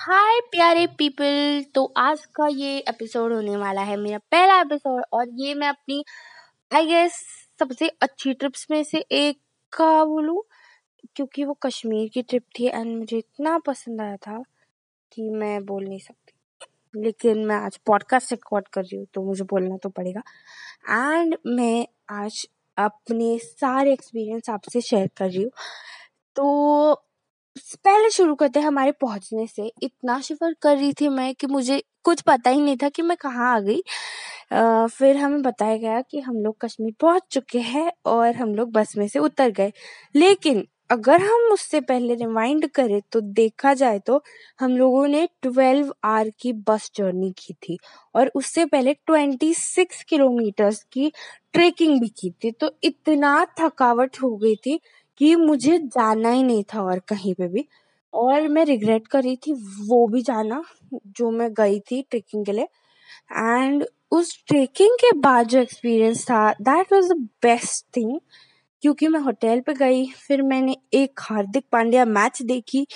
हाय प्यारे पीपल। तो आज का ये एपिसोड होने वाला है मेरा पहला एपिसोड और ये मैं अपनी आई गेस सबसे अच्छी ट्रिप्स में से एक का बोलूँ, क्योंकि वो कश्मीर की ट्रिप थी एंड मुझे इतना पसंद आया था कि मैं बोल नहीं सकती। लेकिन मैं आज पॉडकास्ट रिकॉर्ड कर रही हूँ तो मुझे बोलना तो पड़ेगा। एंड मैं आज अपने सारे एक्सपीरियंस आपसे शेयर कर रही हूँ। तो पहले शुरू करते हैं हमारे पहुँचने से। इतना शिफर कर रही थी मैं कि मुझे कुछ पता ही नहीं था कि मैं कहाँ आ गई। फिर हमें बताया गया कि हम लोग कश्मीर पहुँच चुके हैं और हम लोग बस में से उतर गए। लेकिन अगर हम उससे पहले रिमाइंड करें तो देखा जाए तो हम लोगों ने ट्वेल्व आवर की बस जर्नी की थी और उससे पहले ट्वेंटी सिक्स किलोमीटर्स की ट्रेकिंग भी की थी। तो इतना थकावट हो गई थी कि मुझे जाना ही नहीं था और कहीं पे भी। और मैं रिग्रेट कर रही थी वो भी जाना, जो मैं गई थी ट्रेकिंग के लिए। एंड उस ट्रेकिंग के बाद जो एक्सपीरियंस था that was the best thing क्योंकि मैं होटल पे गई, फिर मैंने एक हार्दिक पांड्या मैच देखी,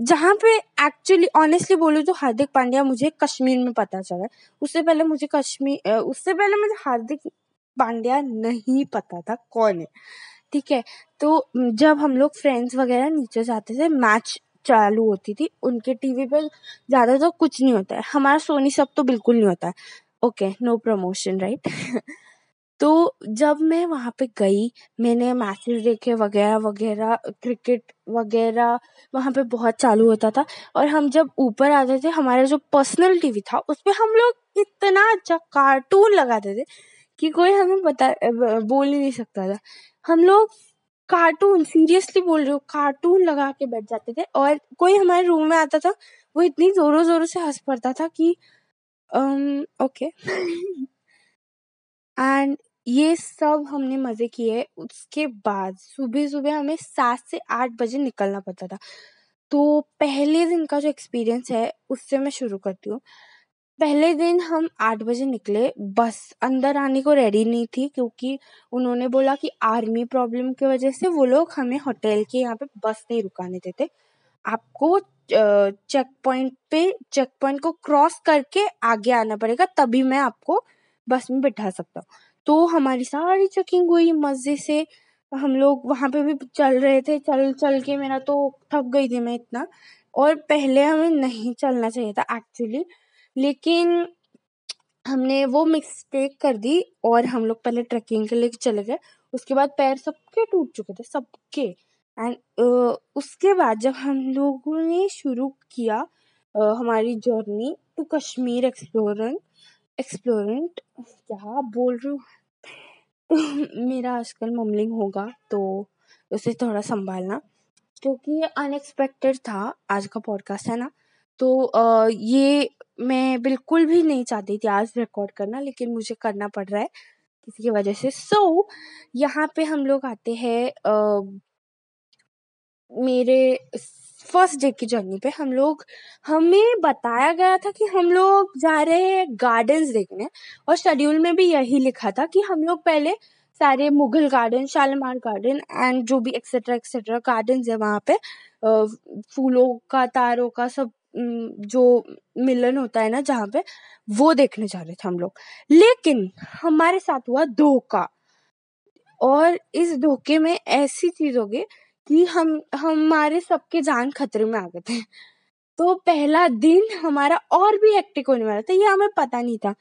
जहाँ पे एक्चुअली ऑनेस्टली बोलूँ तो हार्दिक पांड्या मुझे कश्मीर में पता चला। उससे पहले मुझे कश्मीर उससे पहले मुझे हार्दिक पांड्या नहीं पता था कौन है। ठीक है? तो जब हम लोग फ्रेंड्स वगैरह नीचे जाते थे मैच चालू होती थी, उनके टीवी पे ज़्यादा तो कुछ नहीं होता है। हमारा सोनी सब तो बिल्कुल नहीं होता है। ओके नो प्रमोशन राइट तो जब मैं वहाँ पे गई, मैंने मैचेस देखे वगैरह वगैरह क्रिकेट वगैरह, वहाँ पे बहुत चालू होता था। और हम जब ऊपर आते थे, हमारा जो पर्सनल टीवी था, उस पर हम लोग इतना अच्छा कार्टून लगाते थे कि कोई हमें बता बोल ही नहीं सकता था। हम लोग कार्टून सीरियसली बोल रहे हो कार्टून लगा के बैठ जाते थे और कोई हमारे रूम में आता था, वो इतनी जोरों जोरों से हंस पड़ता था कि ओके एंड ये सब हमने मज़े किए। उसके बाद सुबह सुबह हमें सात से आठ बजे निकलना पड़ता था। तो पहले दिन का जो एक्सपीरियंस है, उससे मैं शुरू करती हूँ। पहले दिन हम आठ बजे निकले, बस अंदर आने को रेडी नहीं थी क्योंकि उन्होंने बोला कि आर्मी प्रॉब्लम की वजह से वो लोग हमें होटल के यहाँ पे बस नहीं रुकाने देते। आपको चेक पॉइंट पे चेक पॉइंट को क्रॉस करके आगे आना पड़ेगा, तभी मैं आपको बस में बैठा सकता हूँ। तो हमारी सारी चेकिंग हुई, मज़े से। हम लोग वहाँ पे भी चल रहे थे, चल चल के मेरा तो थक गई थी मैं इतना। और पहले हमें नहीं चलना चाहिए था एक्चुअली लेकिन हमने वो मिस्टेक कर दी और हम लोग पहले ट्रैकिंग के लिए चले गए। उसके बाद पैर सबके टूट चुके थे, सबके। एंड उसके बाद जब हम लोगों ने शुरू किया हमारी जर्नी टू कश्मीर एक्सप्लोरेंट एक्सप्लोरेंट क्या बोल रही हूँ? तो मेरा आजकल ममलिंग होगा तो उसे थोड़ा संभालना, क्योंकि ये अनएक्सपेक्टेड था, आज का पॉडकास्ट है ना। तो ये मैं बिल्कुल भी नहीं चाहती थी आज रिकॉर्ड करना लेकिन मुझे करना पड़ रहा है किसी की वजह से। सो so, यहाँ पे हम लोग आते हैं मेरे फ़र्स्ट डे की जर्नी पे। हम लोग हमें बताया गया था कि हम लोग जा रहे हैं गार्डन्स देखने और शेड्यूल में भी यही लिखा था कि हम लोग पहले सारे Mughal garden Shalimar garden and जो भी एक्सेट्रा एक्सेट्रा गार्डन है वहाँ पे फूलों का तारों का सब जो मिलन होता है ना जहाँ पे, वो देखने जा रहे थे हम लोग। लेकिन हमारे साथ हुआ धोखा। और इस धोखे में ऐसी चीज़ हो गई कि हम, हमारे सबके जान खतरे में आ गए थे। तो पहला दिन हमारा और भी हेक्टिक होने वाला था। ये हमें पता नहीं था।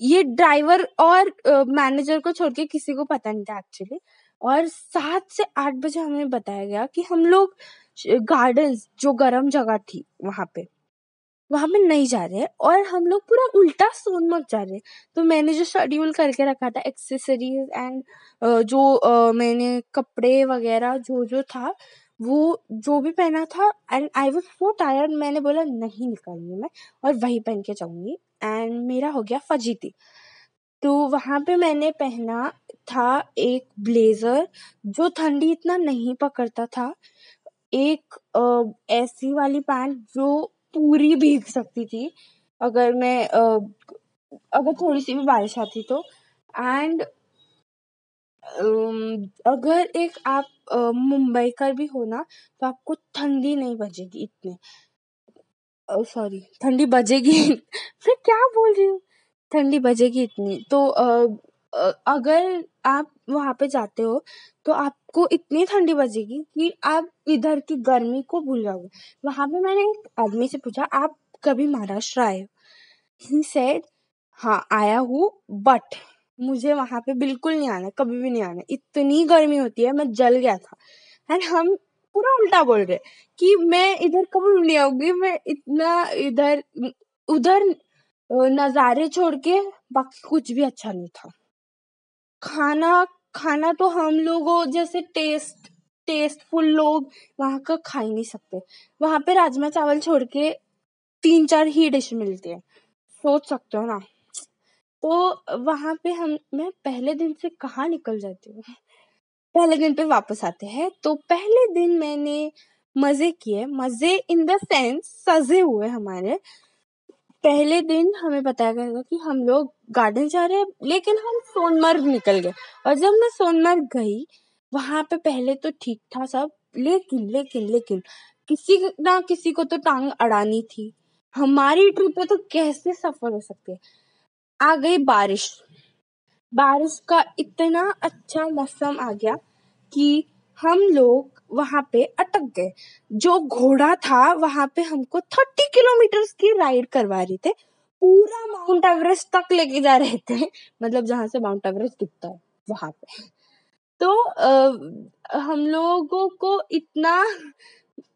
ये ड्राइवर और मैनेजर को छोड़ के किसी को पता नहीं था एक्चुअली और सात से आठ बजे हमें बताया गया कि हम लोग गार्डन जो गर्म जगह थी वहाँ पे वहाँ पे नहीं जा रहे और हम लोग पूरा उल्टा सोनमर्ग जा रहे। हैं तो मैंने जो शेड्यूल करके रखा था एक्सेसरीज एंड जो मैंने कपड़े वगैरह जो जो था, वो जो भी पहना था and I was so tired मैंने बोला, नहीं निकालूँगी मैं और वही पहन के जाऊँगी। एंड मेरा हो गया फजीती तो। वहाँ पे मैंने पहना था एक ब्लेजर जो ठंडी इतना नहीं पकड़ता था एक ऐसी वाली पैंट जो पूरी भीग सकती थी। अगर मैं अगर थोड़ी सी भी बारिश आती तो। एंड अगर एक आप मुंबई का भी हो ना तो आपको ठंडी नहीं बजेगी इतने। सॉरी, ठंडी बजेगी मैं क्या बोल रही हूँ? ठंडी बजेगी इतनी। तो अगर आप वहाँ पे जाते हो तो आपको इतनी ठंडी बजेगी कि आप इधर की गर्मी को भूल जाओगे। वहाँ पे मैंने एक आदमी से पूछा, आप कभी महाराष्ट्र आए हो? ही सेड हाँ आया हूँ बट मुझे वहाँ पे बिल्कुल नहीं आना, कभी भी नहीं आना। इतनी गर्मी होती है, मैं जल गया था। एंड हम पूरा उल्टा बोल रहे कि मैं इधर कभी नहीं आऊँगी, मैं इतना इधर, उधर नज़ारे छोड़ के बाकी कुछ भी अच्छा नहीं था। खाना खाना तो हम लोगों जैसे टेस्ट टेस्टफुल लोग वहाँ का खा ही नहीं सकते। वहाँ पे राजमा चावल छोड़ के तीन चार ही डिश मिलती है। सोच सकते हो ना? तो वहाँ पे हम, मैं पहले दिन से कहाँ निकल जाती हूँ? पहले दिन पे वापस आते हैं। तो पहले दिन मैंने मज़े किए। मज़े इन द सेंस सजे हुए हमारे। पहले दिन हमें बताया गया था कि हम लोग गार्डन जा रहे हैं, लेकिन हम सोनमर्ग निकल गए। और जब मैं सोनमर्ग गई, वहाँ पे पहले तो ठीक था सब, लेकिन लेकिन लेकिन किसी ना किसी को तो टांग अड़ानी थी। हमारी ट्रिप पे तो कैसे सफ़र हो सकते आ गई बारिश। बारिश का इतना अच्छा मौसम आ गया कि हम लोग वहाँ पे अटक गए। जो घोड़ा था वहाँ पे हमको थर्टी किलोमीटर की राइड करवा रहे थे। पूरा माउंट एवरेस्ट तक लेके जा रहे थे। मतलब जहाँ से माउंट एवरेस्ट दिखता है वहाँ पे। तो आ, हम लोगों को इतना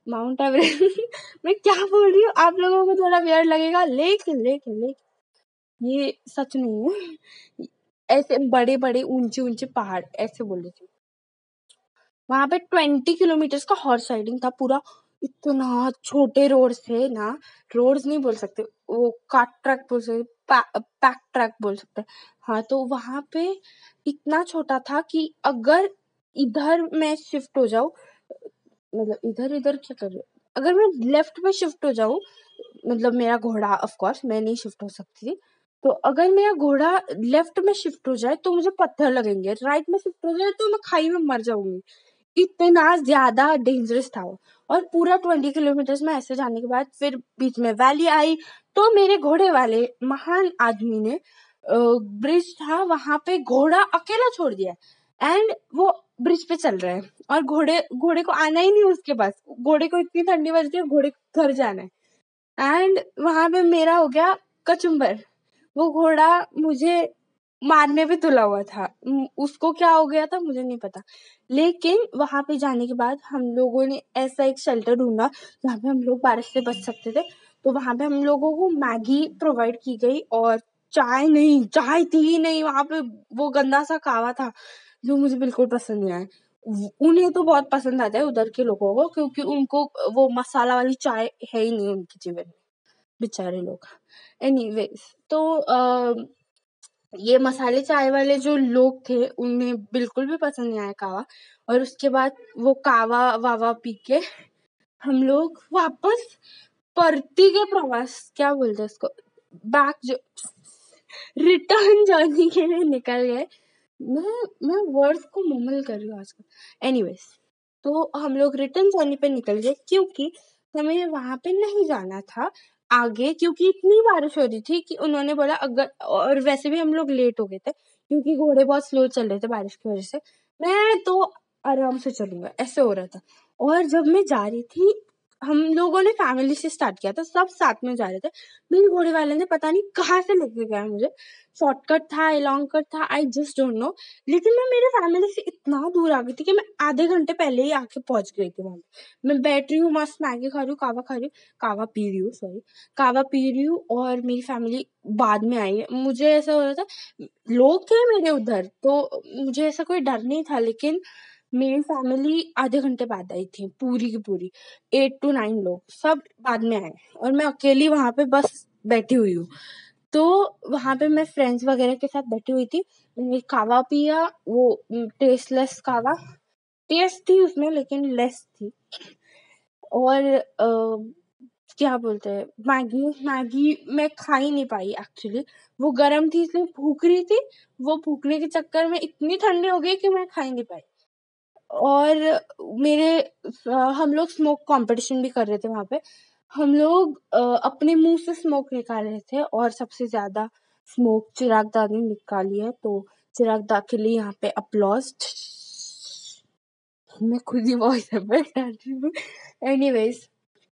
माउंट एवरेस्ट मैं क्या बोल रही हूँ? आप लोगों को थोड़ा वेयर लगेगा लेकिन लेकिन लेकिन ये सच नहीं है। ऐसे बड़े बड़े ऊँचे ऊँचे पहाड़ ऐसे बोल रही थी। वहाँ पे ट्वेंटी किलोमीटर का हॉर्स राइडिंग था पूरा। इतना छोटे रोड से ना, रोड्स नहीं बोल सकते, वो काट ट्रैक बोल सकते पैक ट्रैक बोल सकते। हाँ तो वहाँ पे इतना छोटा था कि अगर इधर मैं शिफ्ट हो जाऊँ मतलब इधर इधर क्या कर अगर मैं लेफ़्ट में शिफ्ट हो जाऊँ मतलब मेरा घोड़ा ऑफ़ कोर्स मैं नहीं शिफ्ट हो सकती। थी तो अगर मेरा घोड़ा लेफ़्ट में शिफ्ट हो जाए तो मुझे पत्थर लगेंगे, राइट में शिफ्ट हो जाए तो मैं खाई में मर जाऊँगी। इतना ज़्यादा डेंजरस था वो। और पूरा ट्वेंटी किलोमीटर में ऐसे जाने के बाद फिर बीच में वैली आई। तो मेरे घोड़े वाले, महान आदमी ने ब्रिज था, वहाँ पे घोड़ा अकेला छोड़ दिया। एंड वो ब्रिज पे चल रहे हैं। और घोड़े घोड़े को आना ही नहीं उसके पास। घोड़े को इतनी ठंडी बजती है, घोड़े घर जाना है। एंड वहाँ पे मेरा हो गया कचुम्बर वो घोड़ा मुझे मारने पे तुला हुआ था। उसको क्या हो गया था मुझे नहीं पता। लेकिन वहाँ पे जाने के बाद हम लोगों ने ऐसा एक शेल्टर ढूंढा जहाँ पे हम लोग बारिश से बच सकते थे। तो वहाँ पे हम लोगों को मैगी प्रोवाइड की गई और चाय नहीं चाय थी ही नहीं वहाँ पे। वो गंदा सा कावा था जो मुझे बिल्कुल पसंद नहीं आया। उन्हें तो बहुत पसंद आता है उधर के लोगों को क्योंकि उनको वो मसाला वाली चाय है ही नहीं उनके जीवन में बेचारे लोग। एनीवेज तो आ, ये मसाले चाय वाले जो लोग थे, उन्हें बिल्कुल भी पसंद नहीं आया कावा। और उसके बाद वो कावा वावा पी के हम लोग वापस परती के प्रवास, क्या बोलते उसको बैक जो रिटर्न जर्नी के लिए निकल गए। मैं मैं वर्ड्स को मुमल कर रही हूँ आजकल। एनीवेज तो हम लोग रिटर्न जर्नी पे निकल गए क्योंकि हमें वहाँ पे नहीं जाना था। आगे, क्योंकि इतनी बारिश हो रही थी कि उन्होंने बोला, अगर और वैसे भी हम लोग लेट हो गए थे, क्योंकि घोड़े बहुत स्लो चल रहे थे बारिश की वजह से। मैं तो आराम से चलूँगा, ऐसे हो रहा था। और जब मैं जा रही थी हम लोगों ने फैमिली से स्टार्ट किया था, सब साथ में जा रहे थे। मेरे घोड़े वाले ने पता नहीं कहाँ से लेके गया मुझे। शॉर्टकट था लॉन्ग कट था आई जस्ट डोंट नो लेकिन मैं मेरे फैमिली से इतना दूर आ गई थी कि मैं आधे घंटे पहले ही आके पहुँच गई थी वहाँ मैं बैठ रही हूँ, मस्त मैगी खा रही हूँ, कावा खा रही हूँ, कावा पी रही हूँ सॉरी कावा पी रही हूँ और मेरी फैमिली बाद में आई है। मुझे ऐसा हो रहा था, लोग थे मेरे उधर तो मुझे ऐसा कोई डर नहीं था, लेकिन मेरी फैमिली आधे घंटे बाद आई थी पूरी की पूरी। एट टू नाइन लोग सब बाद में आए और मैं अकेली वहाँ पे बस बैठी हुई हूँ। तो वहाँ पे मैं फ्रेंड्स वगैरह के साथ बैठी हुई थी। मैंने कावा पिया वो टेस्टलेस कावा। टेस्ट थी उसमें लेकिन लेस थी। और आ, क्या बोलते हैं मैगी मैगी मैं खा ही नहीं पाई एक्चुअली वो गर्म थी इसलिए भूख रही थी। वो भूखने के चक्कर में इतनी ठंडी हो गई कि मैं खा ही नहीं पाई। और मेरे हम लोग स्मोक कंपटीशन भी कर रहे थे वहाँ पे। हम लोग अपने मुँह से स्मोक निकाल रहे थे और सबसे ज़्यादा स्मोक चिराग दा ने निकाली है तो चिराग दा के लिए यहाँ पे अपलॉज मैं खुद ही वॉइस एनीवेज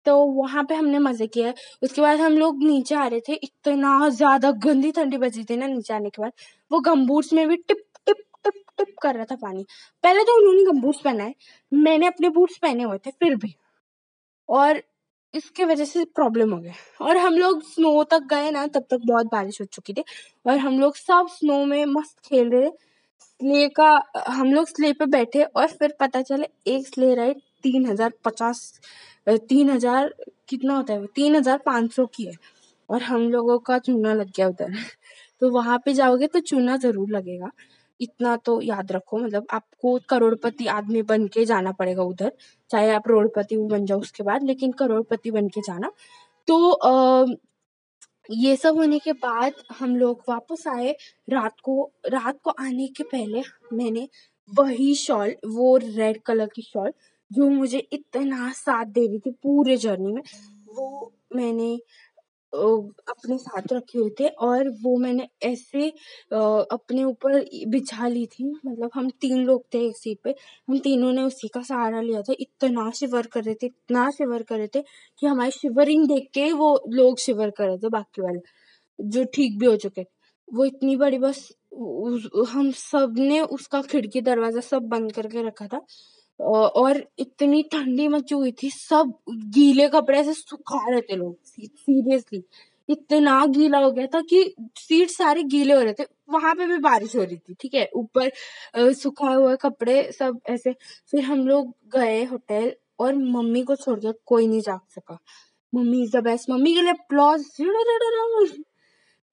तो वहाँ पे हमने मज़े किए। उसके बाद हम लोग नीचे आ रहे थे, इतना ज़्यादा गंदी ठंडी बची थी ना नीचे आने के बाद। वो गम्बूट्स में भी टिप टिप कर रहा था पानी। पहले तो उन्होंने गम्बूट्स पहना है, मैंने अपने बूट्स पहने हुए थे, फिर भी। और इसके वजह से प्रॉब्लम हो गया। और हम लोग स्नो तक गए ना, तब तक बहुत बारिश हो चुकी थी। और हम लोग सब स्नो में मस्त खेल रहे स्ले का, हम लोग स्ले पे बैठे और फिर पता चले, एक स्ले राइड तीन हज़ार पचास तीन हज़ार कितना होता है वो? तीन हज़ार पाँच सौ की है। और हम लोगों का चूना लग गया उधर। तो वहाँ पे जाओगे तो चूना ज़रूर लगेगा। इतना तो याद रखो मतलब आपको करोड़पति आदमी बन के जाना पड़ेगा उधर चाहे आप रोडपति बन जाओ उसके बाद लेकिन करोड़पति बन के जाना। तो आ, ये सब होने के बाद हम लोग वापस आए। रात को रात को आने के पहले मैंने वही शॉल वो रेड कलर की शॉल जो मुझे इतना साथ दे रही थी पूरे जर्नी में वो मैंने अपने साथ रखे हुए थे और वो मैंने ऐसे अपने ऊपर बिछा ली थी। मतलब हम तीन लोग थे एक सीट पे। हम तीनों ने उसी का सहारा लिया था। इतना शिवर कर रहे थे, इतना शिवर कर रहे थे कि हमारी शिवरिंग देख के वो लोग शिवर कर रहे थे बाकी वाले, जो ठीक भी हो चुके। वो इतनी बड़ी बस हम सबने उसका खिड़की दरवाज़ा सब बंद करके रखा था। और इतनी ठंडी मची हुई थी, सब गीले कपड़े से सुखा रहे थे लोग सीरियसली इतना गीला हो गया था कि सीट सारे गीले हो रहे थे। वहाँ पे भी बारिश हो रही थी, ठीक है? ऊपर सुखाए हुए कपड़े, सब ऐसे। फिर हम लोग गए होटल और मम्मी को छोड़ के कोई नहीं जाग सका। Mummy is the best. Mummy के लिए अप्लॉज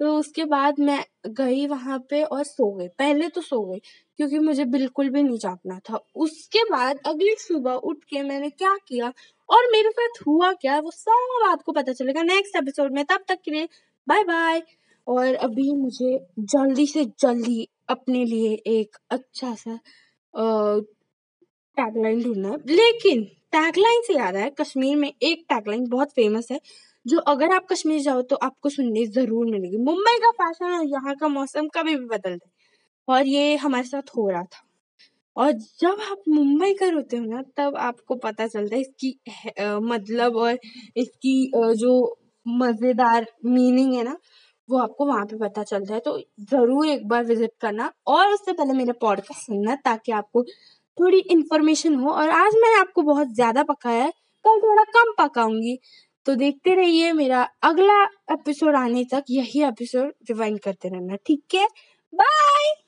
तो उसके बाद मैं गई वहाँ पे और सो गई। पहले तो सो गई, क्योंकि मुझे बिल्कुल भी नहीं जागना था। उसके बाद अगली सुबह उठ के मैंने क्या किया और मेरे साथ हुआ क्या, वो सब आपको पता चलेगा नेक्स्ट एपिसोड में। तब तक के लिए बाय बाय और अभी मुझे जल्दी से जल्दी अपने लिए एक अच्छा सा टैगलाइन ढूंढना है। लेकिन टैगलाइन से याद है कश्मीर में एक टैगलाइन बहुत फ़ेमस है। जो अगर आप कश्मीर जाओ तो आपको सुनने ज़रूर मिलेगी। मुंबई का फ़ैशन और यहाँ का मौसम कभी भी बदल जाए और ये हमारे साथ हो रहा था। और जब आप मुंबई कर होते हो ना, तब आपको पता चलता है इसकी मतलब और इसकी जो मज़ेदार मीनिंग है ना, वो आपको वहाँ पे पता चलता है। तो ज़रूर एक बार विज़िट करना। और उससे पहले मेरे पॉडकास्ट सुनना ताकि आपको थोड़ी इन्फॉर्मेशन हो। और आज मैंने आपको बहुत ज़्यादा पकाया है, कल थोड़ा कम पकाऊँगी। तो देखते रहिए मेरा अगला एपिसोड आने तक यही एपिसोड रिवाइंड करते रहना, ठीक है? बाय